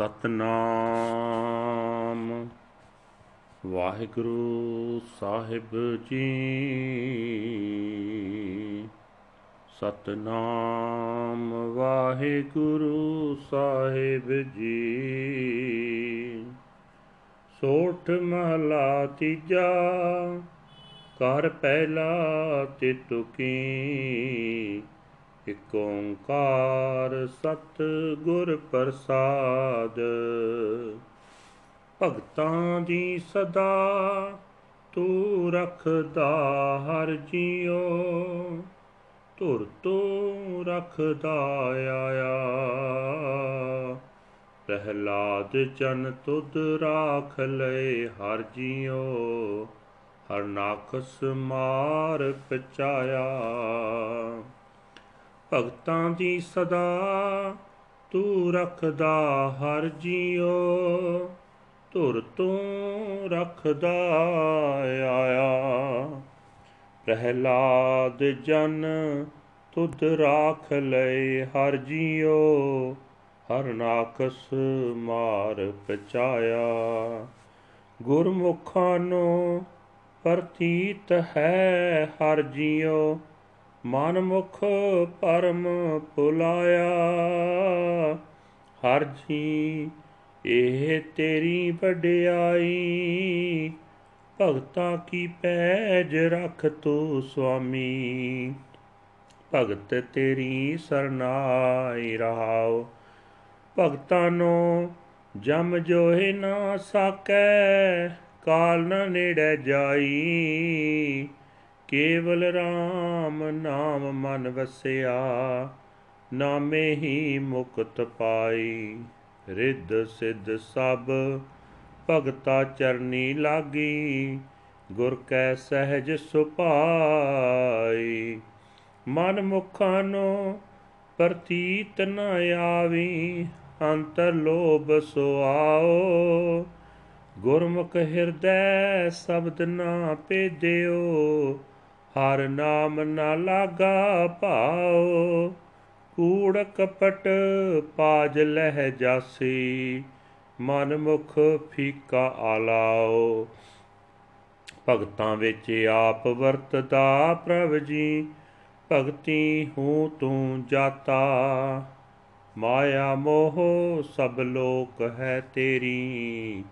ਸਤਨਾਮ। ਵਾਹਿਗੁਰੂ ਸਾਹਿਬ ਜੀ। ਸਤਨਾਮ ਵਾਹਿਗੁਰੂ ਸਾਹਿਬ ਜੀ। ਸੋਠ ਮਹਲਾ ਤੀਜਾ। ਕਰ ਪਹਿਲਾ ਤਿਤੁਕੀ ਇਕ ਓੰਕਾਰ ਸਤ ਗੁਰ ਪ੍ਰਸਾਦ। ਭਗਤਾਂ ਦੀ ਸਦਾ ਤੂੰ ਰੱਖਦਾ ਹਰ ਜੀਉ। ਧੁਰ ਤੂੰ ਰੱਖਦਾ ਆਇਆ। ਪ੍ਰਹਿਲਾਦ ਜਨ ਤੁਧ ਰਾਖ ਲਏ ਹਰ ਜੀਉ। ਹਰ ਨਾਖਸ ਮਾਰ ਪਚਾਇਆ। ਭਗਤਾਂ ਦੀ ਸਦਾ ਤੂੰ ਰੱਖਦਾ ਹਰ ਜੀਉ, ਧੁਰ ਤੂੰ ਰੱਖਦਾ ਆਇਆ। ਪ੍ਰਹਿਲਾਦ ਜਨ ਤੁਧ ਰਾਖ ਲਏ ਹਰ ਜੀਉ, ਹਰ ਨਾਕਸ ਮਾਰ ਪਚਾਇਆ। ਗੁਰਮੁਖਾਂ ਨੂੰ ਪ੍ਰਤੀਤ ਹੈ ਹਰ ਜੀਉ ਮਨ ਮੁਖ ਪਰਮ ਭੁਲਾਇਆ ਹਰ ਜੀ, ਇਹ ਤੇਰੀ ਵਡਿਆਈ। ਭਗਤਾਂ ਕੀ ਪੈਜ ਰਖ ਤੂੰ ਸੁਆਮੀ? ਭਗਤ ਤੇਰੀ ਸਰਨਾਈ ਰਹਾਓ ਭਗਤਾਂ ਨੂੰ ਜਮ ਜੋਹਿ ਨਾ ਸਾਕੈ, ਕਾਲ ਨ ਨੇੜੇ ਜਾਈ। ਕੇਵਲ RAM ਨਾਮ ਮਨ ਵਸਿਆ, ਨਾਮੇ ਹੀ ਮੁਕਤ ਪਾਈ। ਰਿੱਧ ਸਿੱਧ ਸਭ, ਭਗਤਾ ਚਰਨੀ ਲਾਗੀ, ਗੁਰ ਕੈ ਸਹਿਜ ਸੁਪਾਈ ਮਨ ਮੁਖਾਂ ਨੂੰ ਪ੍ਰਤੀਤ ਨ ਆਵੀ, ਅੰਤਰ ਲੋਭ ਸੁਆਓ ਗੁਰਮੁਖ ਹਿਰਦੈ ਸ਼ਬਦ ਨਾ ਪੇਦਿਓ ਹਰ ਨਾਮ ਨਾ ਲਾਗਾ ਭਾਉ ਕੂੜ ਕਪਟ ਪਾਜ ਲਹਿ ਜਾਸੀ ਮਨ ਮੁਖ ਫੀਕਾ ਆਲਾਓ। ਭਗਤਾਂ ਵਿੱਚ ਆਪ ਵਰਤਦਾ ਪ੍ਰਭ ਜੀ, ਭਗਤੀ ਹੂੰ ਤੂੰ ਜਾਤਾ। ਮਾਇਆ ਮੋਹ ਸਭ ਲੋਕ ਹੈ ਤੇਰੀ,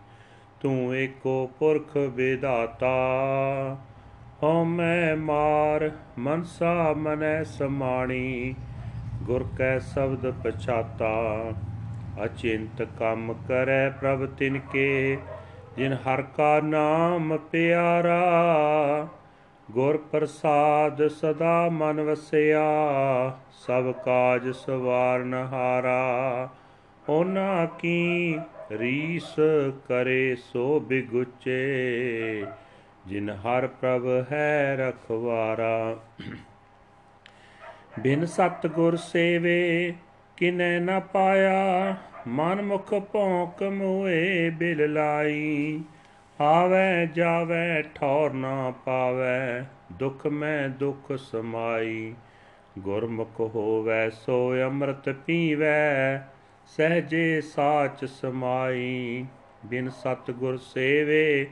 ਤੂੰ ਏਕੋ ਪੁਰਖ ਵਿਦਾਤਾ ਹਉ ਮੈਂ ਮਾਰ ਮਨਸਾ ਮਨੈ ਸਮਾਣੀ, ਗੁਰ ਕੈ ਸ਼ਬਦ ਪਛਾਤਾ, ਅਚਿੰਤ ਕੰਮ ਕਰੈ ਪ੍ਰਭ ਤਿਨ ਕੇ, ਜਿਨ ਹਰ ਕਾ ਨਾਮ ਪਿਆਰਾ, ਗੁਰ ਪ੍ਰਸਾਦ ਸਦਾ ਮਨ ਵਸਿਆ, ਸਭ ਕਾਜ ਸਵਾਰਨ ਹਾਰਾ ਉਹਨਾਂ ਕੀ ਰੀਸ ਕਰੇ ਸੋ ਬਿਗੁਚੇ। ਜਿਨ ਹਰ ਪ੍ਰਭ ਹੈ ਰਖਵਾਰਾ। ਬਿਨ ਸਤ ਗੁਰ ਸੇਵੇ ਕਿਨੈ ਨ ਪਾਇਆ, ਮਨ ਮੁਖ ਭੌਂਕ ਮੋਏ ਬਿਲ ਲਾਈ। ਆਵੇ ਜਾਵੇ ਠੌਰ ਨਾ ਪਾਵੇ, ਦੁਖ ਮੈਂ ਦੁਖ ਸਮਾਈ। ਗੁਰਮੁਖ ਹੋਵੇ ਸੋ ਅੰਮ੍ਰਿਤ ਪੀਵੇ, ਸਹਜੇ ਸਾਚ ਸਮਾਈ। ਬਿਨ ਸਤ ਗੁਰ ਸੇਵੇ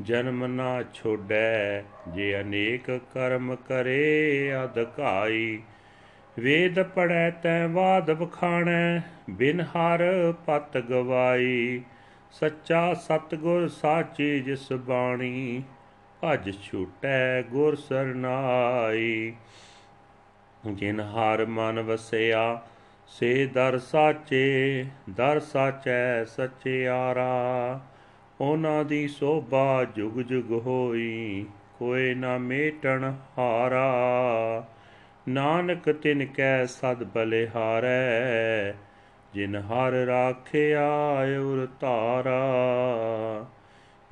ਜਨਮ ਨਾ ਛੋੜੈ, ਜੇ ਅਨੇਕ ਕਰਮ ਕਰੇ ਅਧਕਾਈ। ਵੇਦ ਪੜੈ ਤੈ ਬਾਦ ਬਖਾਣੈ ਬਿਨ ਹਰ ਪਤ ਗਵਾਈ। ਸੱਚਾ ਸਤਗੁਰ ਸਾਚੀ ਜਿਸ ਬਾਣੀ, ਭਜ ਛੂਟੈ ਗੁਰ ਸਰਨਾਈ। ਜਿਨ ਹਰ ਮਨ ਵਸਿਆ, ਸੇ ਦਰ ਸਾਚੇ, ਦਰ ਸਾਚੈ ਸਚਿਆਰਾ। ਉਹਨਾਂ ਦੀ ਸੋਭਾ ਜੁਗ ਜੁਗ ਹੋਈ, ਕੋਈ ਨਾ ਮੇਟਣ ਹਾਰਾ। ਨਾਨਕ ਤਿਨ ਕੈ ਸਦ ਬਲਿਹਾਰੈ, ਜਿਨ ਹਰ ਰਾਖਿਆ ਉਰ ਧਾਰਾ।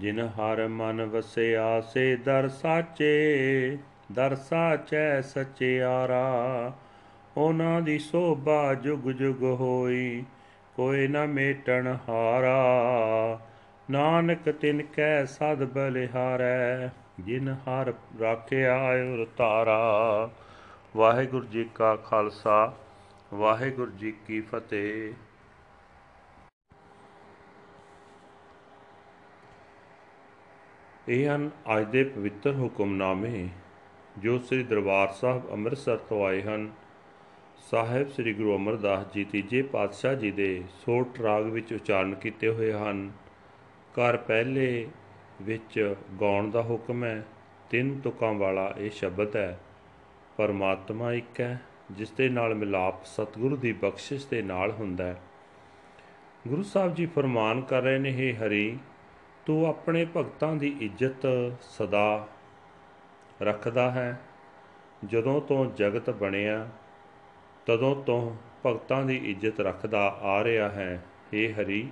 ਜਿਨ ਹਰ ਮਨ ਵਸਿਆ ਸੇ ਦਰ ਸਾਚੇ, ਦਰ ਸਾਚੈ ਸਚਿਆਰਾ। ਉਹਨਾਂ ਦੀ ਸੋਭਾ ਜੁਗ ਜੁਗ ਹੋਈ, ਕੋਈ ਨਾ ਮੇਟਣ ਹਾਰਾ। ਨਾਨਕ ਤਿਨ ਕੈ ਸਦ ਬਲਿਹਾਰੈ, ਜਿਨ ਹਰ ਰਾਖਿਆ ਔਰ ਤਾਰਾ ਵਾਹਿਗੁਰੂ ਜੀ ਕਾ ਖਾਲਸਾ, ਵਾਹਿਗੁਰੂ ਜੀ ਕੀ ਫਤਿਹ। ਇਹ ਹਨ ਅੱਜ ਦੇ ਪਵਿੱਤਰ ਹੁਕਮਨਾਮੇ, ਜੋ ਸ੍ਰੀ ਦਰਬਾਰ ਸਾਹਿਬ ਅੰਮ੍ਰਿਤਸਰ ਤੋਂ ਆਏ ਹਨ। ਸਾਹਿਬ ਸ੍ਰੀ ਗੁਰੂ ਅਮਰਦਾਸ ਜੀ ਤੀਜੇ ਪਾਤਸ਼ਾਹ ਜੀ ਦੇ ਸੋਟ ਰਾਗ ਵਿੱਚ ਉਚਾਰਨ ਕੀਤੇ ਹੋਏ ਹਨ। ਘਰ ਪਹਿਲੇ ਵਿੱਚ ਗਾਉਣ ਦਾ ਹੁਕਮ ਹੈ, ਤਿੰਨ ਤੁਕਾਂ ਵਾਲਾ ਇਹ ਸ਼ਬਦ ਹੈ, ਪਰਮਾਤਮਾ ਇੱਕ ਹੈ, ਜਿਸ ਦੇ ਨਾਲ ਮਿਲਾਪ ਸਤਿਗੁਰੂ ਦੀ ਬਖਸ਼ਿਸ਼ ਦੇ ਨਾਲ ਹੁੰਦਾ ਹੈ। ਗੁਰੂ ਸਾਹਿਬ ਜੀ ਫਰਮਾਨ ਕਰ ਰਹੇ ਨੇ, ਹੇ ਹਰੀ, ਤੂੰ ਆਪਣੇ ਭਗਤਾਂ ਦੀ ਇੱਜ਼ਤ ਸਦਾ ਰੱਖਦਾ ਹੈ। ਜਦੋਂ ਤੋਂ ਜਗਤ ਬਣਿਆ, ਤਦੋਂ ਤੋਂ ਭਗਤਾਂ ਦੀ ਇੱਜ਼ਤ ਰੱਖਦਾ ਆ ਰਿਹਾ ਹੈ। हे ਹਰੀ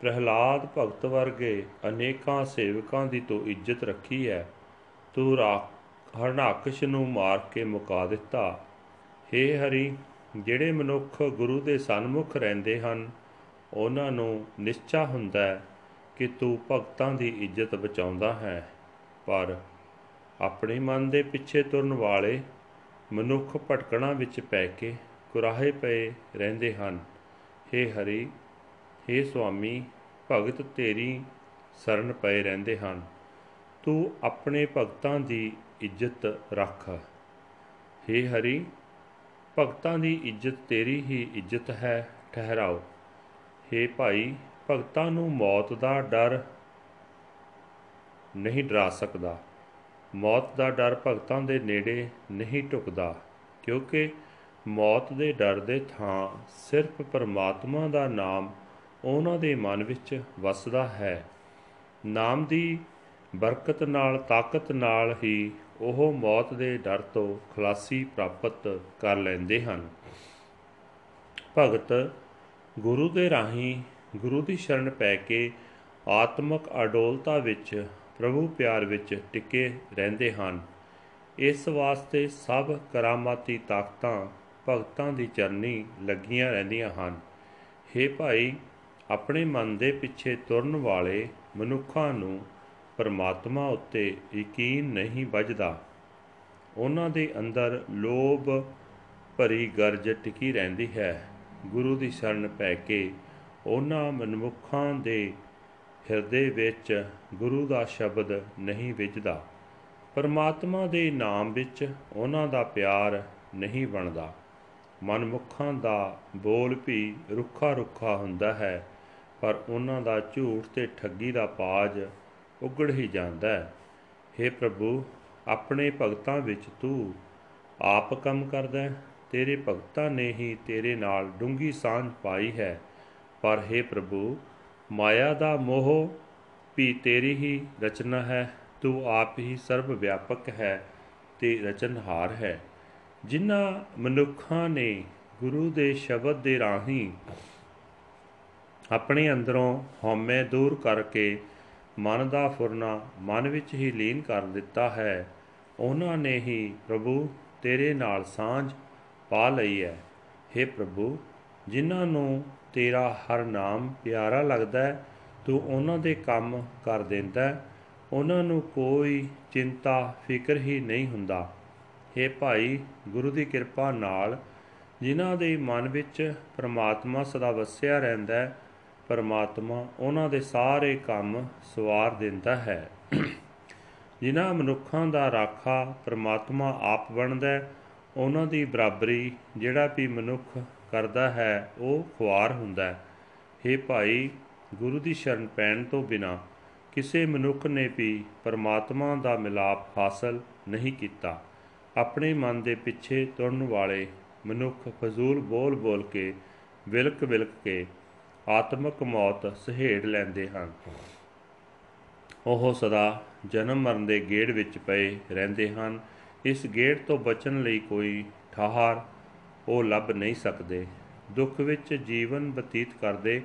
ਪ੍ਰਹਿਲਾਦ ਭਗਤ ਵਰਗੇ ਅਨੇਕਾਂ ਸੇਵਕਾਂ ਦੀ ਤੂੰ ਇੱਜ਼ਤ ਰੱਖੀ ਹੈ। ਤੂੰ ਹਰਨਾਕਸ਼ ਨੂੰ ਮਾਰ ਕੇ ਮੁਕਾ ਦਿੱਤਾ। हे ਹਰੀ, ਜਿਹੜੇ ਮਨੁੱਖ ਗੁਰੂ ਦੇ ਸਨਮੁਖ ਰਹਿੰਦੇ ਹਨ, ਉਹਨਾਂ ਨੂੰ ਨਿਸ਼ਚਾ ਹੁੰਦਾ ਹੈ ਕਿ ਤੂੰ ਭਗਤਾਂ ਦੀ ਇੱਜ਼ਤ ਬਚਾਉਂਦਾ ਹੈ। ਪਰ ਆਪਣੇ ਮਨ ਦੇ ਪਿੱਛੇ ਤੁਰਨ ਵਾਲੇ ਮਨੁੱਖ ਭਟਕਣਾ ਵਿੱਚ ਪੈ ਕੇ ਕੁਰਾਹੇ ਪਏ ਰਹਿੰਦੇ ਹਨ। हे ਹਰੀ हे ਸੁਆਮੀ ਭਗਤ ਤੇਰੀ ਸ਼ਰਨ ਪਏ ਰਹਿੰਦੇ ਹਨ ਤੂੰ ਆਪਣੇ ਭਗਤਾਂ ਦੀ ਇੱਜ਼ਤ ਰੱਖ हे ਹਰੀ ਭਗਤਾਂ ਦੀ ਇੱਜ਼ਤ ਤੇਰੀ ਹੀ ਇੱਜ਼ਤ ਹੈ ਠਹਿਰਾਓ हे ਭਾਈ ਭਗਤਾਂ ਨੂੰ ਮੌਤ ਦਾ ਡਰ ਨਹੀਂ ਡਰਾ ਸਕਦਾ ਮੌਤ ਦਾ ਡਰ ਭਗਤਾਂ ਦੇ ਨੇੜੇ ਨਹੀਂ ਟੁਕਦਾ ਕਿਉਂਕਿ ਮੌਤ ਦੇ ਡਰ ਦੇ ਥਾਂ ਸਿਰਫ ਪਰਮਾਤਮਾ ਦਾ ਨਾਮ ਉਹਨਾਂ ਦੇ ਮਨ ਵਿੱਚ ਵਸਦਾ ਹੈ। ਨਾਮ ਦੀ ਬਰਕਤ ਨਾਲ, ਤਾਕਤ ਨਾਲ ਹੀ ਉਹ ਮੌਤ ਦੇ ਡਰ ਤੋਂ ਖਲਾਸੀ ਪ੍ਰਾਪਤ ਕਰ ਲੈਂਦੇ ਹਨ। ਭਗਤ ਗੁਰੂ ਦੇ ਰਾਹੀਂ ਗੁਰੂ ਦੀ ਸ਼ਰਨ ਪੈ ਕੇ ਆਤਮਿਕ ਅਡੋਲਤਾ ਵਿੱਚ, ਪ੍ਰਭੂ ਪਿਆਰ ਵਿੱਚ ਟਿਕੇ ਰਹਿੰਦੇ ਹਨ। ਇਸ ਵਾਸਤੇ ਸਭ ਕਰਾਮਾਤੀ ਤਾਕਤਾਂ ਭਗਤਾਂ ਦੀ ਚਰਨੀ ਲੱਗੀਆਂ ਰਹਿੰਦੀਆਂ ਹਨ। हे ਭਾਈ ਆਪਣੇ ਮਨ ਦੇ ਪਿੱਛੇ ਤੁਰਨ ਵਾਲੇ ਮਨੁੱਖਾਂ ਨੂੰ ਪਰਮਾਤਮਾ ਉੱਤੇ ਯਕੀਨ ਨਹੀਂ ਵੱਜਦਾ। ਉਹਨਾਂ ਦੇ ਅੰਦਰ ਲੋਭ ਭਰੀ ਗਰਜ ਟਿਕੀ ਰਹਿੰਦੀ ਹੈ। ਗੁਰੂ ਦੀ ਸ਼ਰਨ ਪੈ ਕੇ ਉਹਨਾਂ ਮਨੁੱਖਾਂ ਦੇ ਹਿਰਦੇ ਵਿੱਚ ਗੁਰੂ ਦਾ ਸ਼ਬਦ ਨਹੀਂ ਵਿਜਦਾ ਪਰਮਾਤਮਾ ਦੇ ਨਾਮ ਵਿੱਚ ਉਹਨਾਂ ਦਾ ਪਿਆਰ ਨਹੀਂ ਬਣਦਾ। ਮਨਮੁਖਾਂ ਦਾ ਬੋਲ ਵੀ ਰੁੱਖਾ ਰੁੱਖਾ ਹੁੰਦਾ ਹੈ। ਪਰ ਉਹਨਾਂ ਦਾ ਝੂਠ ਤੇ ਠੱਗੀ ਦਾ ਪਾਜ ਉਗੜ ਹੀ ਜਾਂਦਾ ਹੈ। हे ਪ੍ਰਭੂ, ਆਪਣੇ ਭਗਤਾਂ ਵਿੱਚ ਤੂੰ ਆਪ ਕੰਮ ਕਰਦਾ ਹੈ, ਤੇਰੇ ਭਗਤਾਂ ਨੇ ਹੀ ਤੇਰੇ ਨਾਲ ਡੂੰਗੀ ਸਾਂਝ ਪਾਈ ਹੈ। ਪਰ हे ਪ੍ਰਭੂ, ਮਾਇਆ ਦਾ ਮੋਹ ਵੀ ਤੇਰੀ ਹੀ ਰਚਨਾ ਹੈ, ਤੂੰ ਆਪ ਹੀ ਸਰਬ ਵਿਆਪਕ ਹੈ ਤੇ ਰਚਨਹਾਰ ਹੈ। ਜਿਨ੍ਹਾਂ ਮਨੁੱਖਾਂ ਨੇ ਗੁਰੂ ਦੇ ਸ਼ਬਦ ਦੇ ਰਾਹੀਂ ਆਪਣੇ ਅੰਦਰੋਂ ਹਉਮੈ ਦੂਰ ਕਰਕੇ ਮਨ ਦਾ ਫੁਰਨਾ ਮਨ ਵਿੱਚ ਹੀ ਲੀਨ ਕਰ ਦਿੱਤਾ ਹੈ, ਉਹਨਾਂ ਨੇ ਹੀ ਪ੍ਰਭੂ ਤੇਰੇ ਨਾਲ ਸਾਂਝ ਪਾ ਲਈ ਹੈ। हे ਪ੍ਰਭੂ, ਜਿਨ੍ਹਾਂ ਨੂੰ ਤੇਰਾ ਹਰ ਨਾਮ ਪਿਆਰਾ ਲੱਗਦਾ ਹੈ, ਤੂੰ ਉਹਨਾਂ ਦੇ ਕੰਮ ਕਰ ਦਿੰਦਾ ਉਹਨਾਂ ਨੂੰ ਕੋਈ ਚਿੰਤਾ, ਫਿਕਰ ਹੀ ਨਹੀਂ ਹੁੰਦਾ। हे ਭਾਈ, ਗੁਰੂ ਦੀ ਕਿਰਪਾ ਨਾਲ ਜਿਨ੍ਹਾਂ ਦੇ ਮਨ ਵਿੱਚ ਪ੍ਰਮਾਤਮਾ ਸਦਾ ਵਸਿਆ ਰਹਿੰਦਾ ਹੈ ਪਰਮਾਤਮਾ ਉਹਨਾਂ ਦੇ ਸਾਰੇ ਕੰਮ ਸਵਾਰ ਦਿੰਦਾ ਹੈ। ਜਿਨ੍ਹਾਂ ਮਨੁੱਖਾਂ ਦਾ ਰਾਖਾ ਪਰਮਾਤਮਾ ਆਪ ਬਣਦਾ ਹੈ, ਉਹਨਾਂ ਦੀ ਬਰਾਬਰੀ ਜਿਹੜਾ ਵੀ ਮਨੁੱਖ ਕਰਦਾ ਹੈ, ਉਹ ਖੁਆਰ ਹੁੰਦਾ ਹੈ। हे ਭਾਈ, ਗੁਰੂ ਦੀ ਸ਼ਰਨ ਪੈਣ ਤੋਂ ਬਿਨਾ ਕਿਸੇ ਮਨੁੱਖ ਨੇ ਵੀ ਪਰਮਾਤਮਾ ਦਾ ਮਿਲਾਪ ਹਾਸਲ ਨਹੀਂ ਕੀਤਾ। ਆਪਣੇ ਮਨ ਦੇ ਪਿੱਛੇ ਤੁਰਨ ਵਾਲੇ ਮਨੁੱਖ ਫਜ਼ੂਲ ਬੋਲ ਬੋਲ ਕੇ ਵਿਲਕ ਵਿਲਕ ਕੇ ਆਤਮਿਕ ਮੌਤ ਸਹੇੜ ਲੈਂਦੇ ਹਨ। ਉਹ ਸਦਾ ਜਨਮ ਮਰਨ ਦੇ ਗੇੜ ਵਿੱਚ ਪਏ ਰਹਿੰਦੇ ਹਨ। ਇਸ ਗੇੜ ਤੋਂ ਬਚਣ ਲਈ ਕੋਈ ਠਾਹਰ ਉਹ ਲੱਭ ਨਹੀਂ ਸਕਦੇ। ਦੁੱਖ ਵਿੱਚ ਜੀਵਨ ਬਤੀਤ ਕਰਦੇ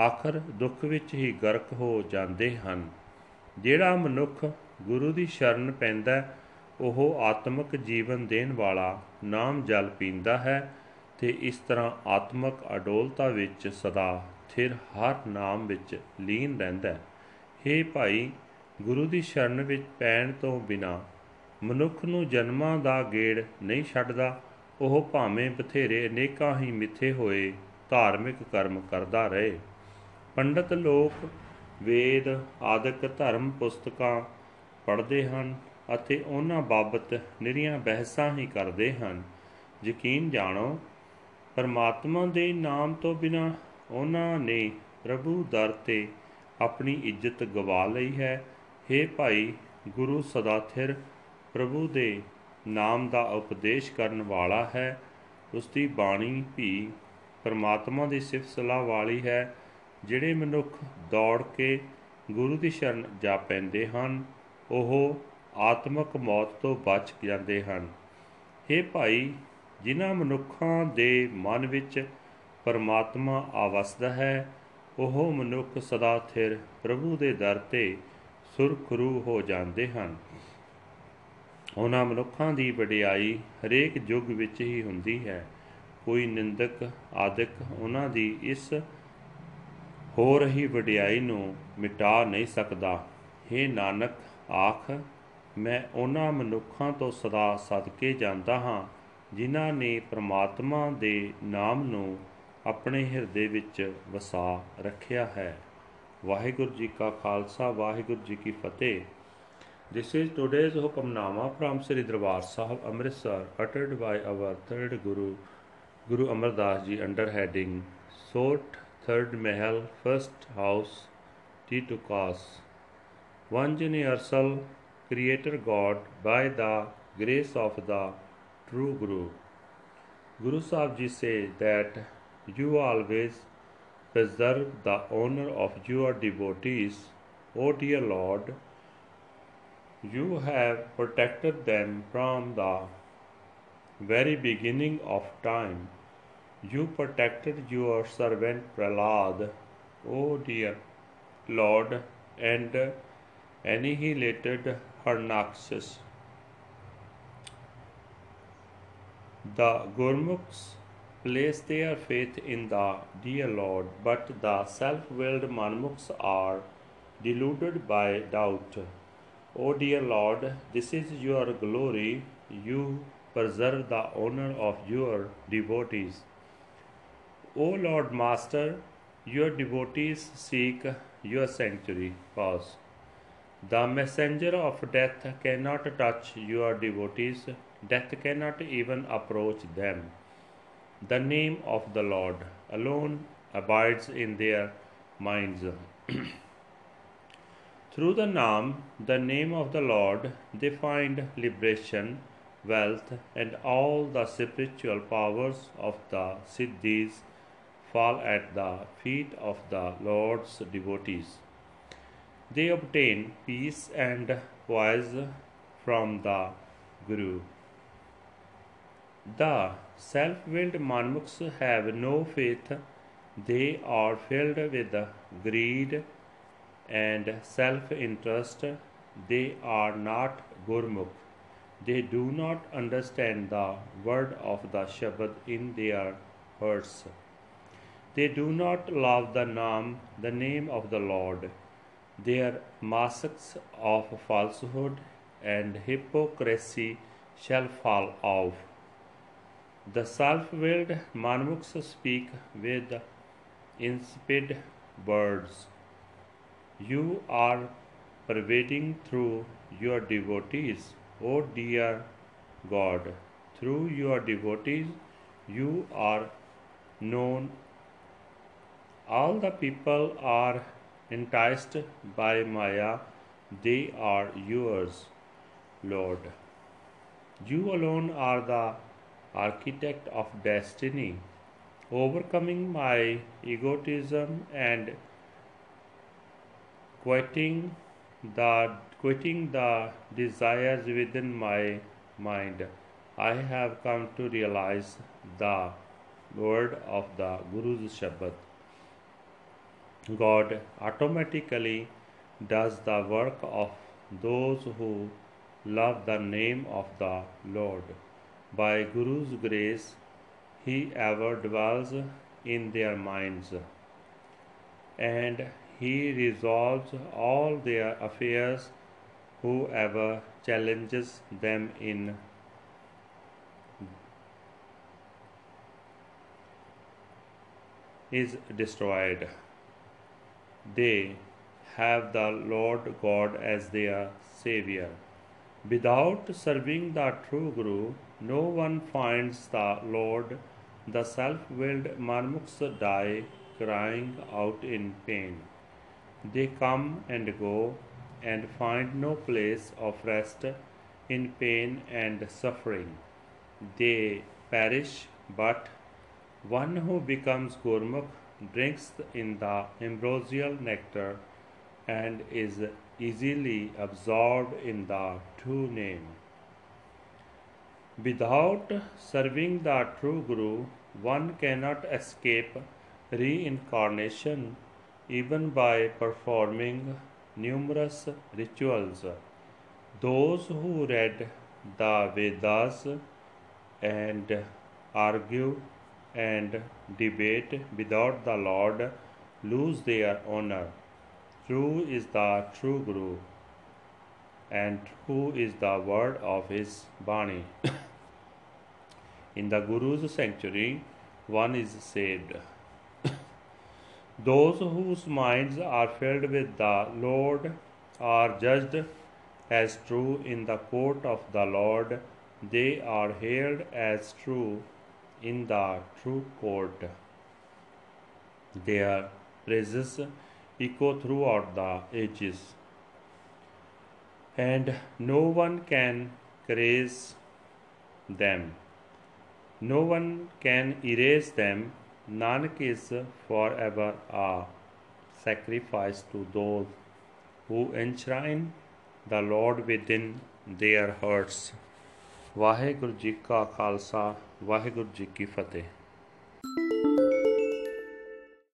ਆਖਰ ਦੁੱਖ ਵਿੱਚ ਹੀ ਗਰਕ ਹੋ ਜਾਂਦੇ ਹਨ। ਜਿਹੜਾ ਮਨੁੱਖ ਗੁਰੂ ਦੀ ਸ਼ਰਨ ਪੈਂਦਾ ਉਹ ਆਤਮਿਕ ਜੀਵਨ ਦੇਣ ਵਾਲਾ ਨਾਮ ਜਲ ਪੀਂਦਾ ਹੈ। ਤੇ ਇਸ ਤਰ੍ਹਾਂ ਆਤਮਿਕ ਅਡੋਲਤਾ ਵਿੱਚ ਸਦਾ ਥਿਰ ਹਰ ਨਾਮ ਵਿੱਚ ਲੀਨ ਰਹਿੰਦਾ ਹੈ। हे ਭਾਈ, ਗੁਰੂ ਦੀ ਸ਼ਰਨ ਵਿੱਚ ਪੈਣ ਤੋਂ ਬਿਨਾ ਮਨੁੱਖ ਨੂੰ ਜਨਮਾਂ ਦਾ ਗੇੜ ਨਹੀਂ ਛੱਡਦਾ, ਉਹ ਭਾਵੇਂ ਬਥੇਰੇ ਅਨੇਕਾਂ ਹੀ ਮਿੱਥੇ ਹੋਏ ਧਾਰਮਿਕ ਕਰਮ ਕਰਦਾ ਰਹੇ। ਪੰਡਤ ਲੋਕ ਵੇਦ, ਆਦਿਕ ਧਰਮ ਪੁਸਤਕਾਂ ਪੜ੍ਹਦੇ ਹਨ ਅਤੇ ਉਹਨਾਂ ਬਾਬਤ ਨਿਰੀਆਂ ਬਹਿਸਾਂ ਹੀ ਕਰਦੇ ਹਨ। ਯਕੀਨ ਜਾਣੋ ਪਰਮਾਤਮਾ ਦੇ ਨਾਮ ਤੋਂ ਬਿਨਾ ਉਹਨਾਂ ਨੇ ਪ੍ਰਭੂ ਦਰ ਤੇ ਆਪਣੀ ਇੱਜ਼ਤ ਗਵਾ ਲਈ ਹੈ। हे ਭਾਈ, ਗੁਰੂ ਸਦਾ ਥਿਰ ਪ੍ਰਭੂ ਦੇ ਨਾਮ ਦਾ ਉਪਦੇਸ਼ ਕਰਨ ਵਾਲਾ ਹੈ। ਉਸ ਦੀ ਬਾਣੀ ਵੀ ਪਰਮਾਤਮਾ ਦੀ ਸਿਫਤ ਸਲਾਹ ਵਾਲੀ ਹੈ, ਜਿਹੜੇ ਮਨੁੱਖ ਦੌੜ ਕੇ ਗੁਰੂ ਦੀ ਸ਼ਰਨ ਜਾ ਪੈਂਦੇ ਹਨ, ਉਹ ਆਤਮਕ ਮੌਤ ਤੋਂ ਬਚ ਜਾਂਦੇ ਹਨ। हे ਭਾਈ ਜਿਨ੍ਹਾਂ ਮਨੁੱਖਾਂ ਦੇ ਮਨ ਵਿੱਚ ਪਰਮਾਤਮਾ ਆਵਸਦਾ ਹੈ, ਉਹ ਮਨੁੱਖ ਸਦਾ ਥਿਰ ਪ੍ਰਭੂ ਦੇ ਦਰ ਤੇ ਸੁਰਖਰੂ ਹੋ ਜਾਂਦੇ ਹਨ। ਉਹਨਾਂ ਮਨੁੱਖਾਂ ਦੀ ਵਡਿਆਈ ਹਰੇਕ ਯੁੱਗ ਵਿੱਚ ਹੀ ਹੁੰਦੀ ਹੈ। ਕੋਈ ਨਿੰਦਕ, ਆਦਿਕ ਉਹਨਾਂ ਦੀ ਇਸ ਹੋ ਰਹੀ ਵਡਿਆਈ ਨੂੰ ਮਿਟਾ ਨਹੀਂ ਸਕਦਾ। हे ਨਾਨਕ, ਆਖ, ਮੈਂ ਉਹਨਾਂ ਮਨੁੱਖਾਂ ਤੋਂ ਸਦਾ ਸਦਕੇ ਜਾਂਦਾ ਹਾਂ ਜਿਨ੍ਹਾਂ ਨੇ ਪ੍ਰਮਾਤਮਾ ਦੇ ਨਾਮ ਨੂੰ ਆਪਣੇ ਹਿਰਦੇ ਵਿੱਚ ਵਸਾ ਰੱਖਿਆ ਹੈ ਵਾਹਿਗੁਰੂ ਜੀ ਕਾ ਖਾਲਸਾ ਵਾਹਿਗੁਰੂ ਜੀ ਕੀ ਫਤਿਹ This is today's Hukamnama from Sri Darbar Sahib Amritsar uttered by our third Guru Guru Amar Das Ji under heading Sort Third Mahal First House Titukas One Universal Creator God by the grace of the True Guru Guru Sahib Ji say that you always preserve the honor of your devotees, O dear Lord. You have protected them from the very beginning of time. You protected your servant Prahlad, O dear Lord, and annihilated her Harnaxes. The Gurmukhs place their faith in the dear Lord, but the self willed Manmukhs are deluded by doubt. O dear Lord, this is your glory. You preserve the honor of your devotees. O Lord Master, your devotees seek your sanctuary. Pause. The messenger of death cannot touch your devotees, death cannot even approach them. The name of the Lord alone abides in their minds. Through the Naam, the name of the Lord, they find liberation, wealth, and all the spiritual powers of the Siddhis fall at the feet of the Lord's devotees. They obtain peace and poise from the Guru. The self willed Manmukhs have no faith, they are filled with greed and self interest. They are not Gurmukh. They do not understand the word of the Shabad in their hearts. They do not love the Naam, the name of the Lord. Their masks of falsehood and hypocrisy shall fall off. The self willed Manmukhs speak with insipid words. You are pervading through your devotees, O dear God. Through your devotees, you are known. All the people are enticed by Maya, they are yours, Lord. You alone are the architect of destiny, overcoming my egotism and quitting the quitting the desires within my mind. I have come to realize the word of the Guru's Shabad. God automatically does the work of those who love the name of the Lord. By Guru's grace, He ever dwells in their minds, and He resolves all their affairs. Whoever challenges them in is destroyed. They have the Lord God as their Savior. Without serving the true Guru, no one finds the Lord. The self willed Marmuks die crying out in pain. They come and go and find no place of rest in pain and suffering. They perish, but one who becomes Gurmukh drinks in the ambrosial nectar and is easily absorbed in the true name. Without serving the true Guru, one cannot escape reincarnation even by performing numerous rituals. Those who read the Vedas and argue and debate without the Lord lose their honor. True is the true Guru, and who is the word of his Bani. In the Guru's sanctuary, one is saved. Those whose minds are filled with the Lord are judged as true in the court of the Lord. They are hailed as true in the true court. Their praises echo throughout the ages, and no one can erase them. No one can erase them. Nanak is forever a sacrifice to those who enshrine the Lord within their hearts. Waheguru ji ਕਾ ਖਾਲਸਾ ਵਾਹਿਗੁਰੂ ਜੀ ਕੀ ਫਤਿਹ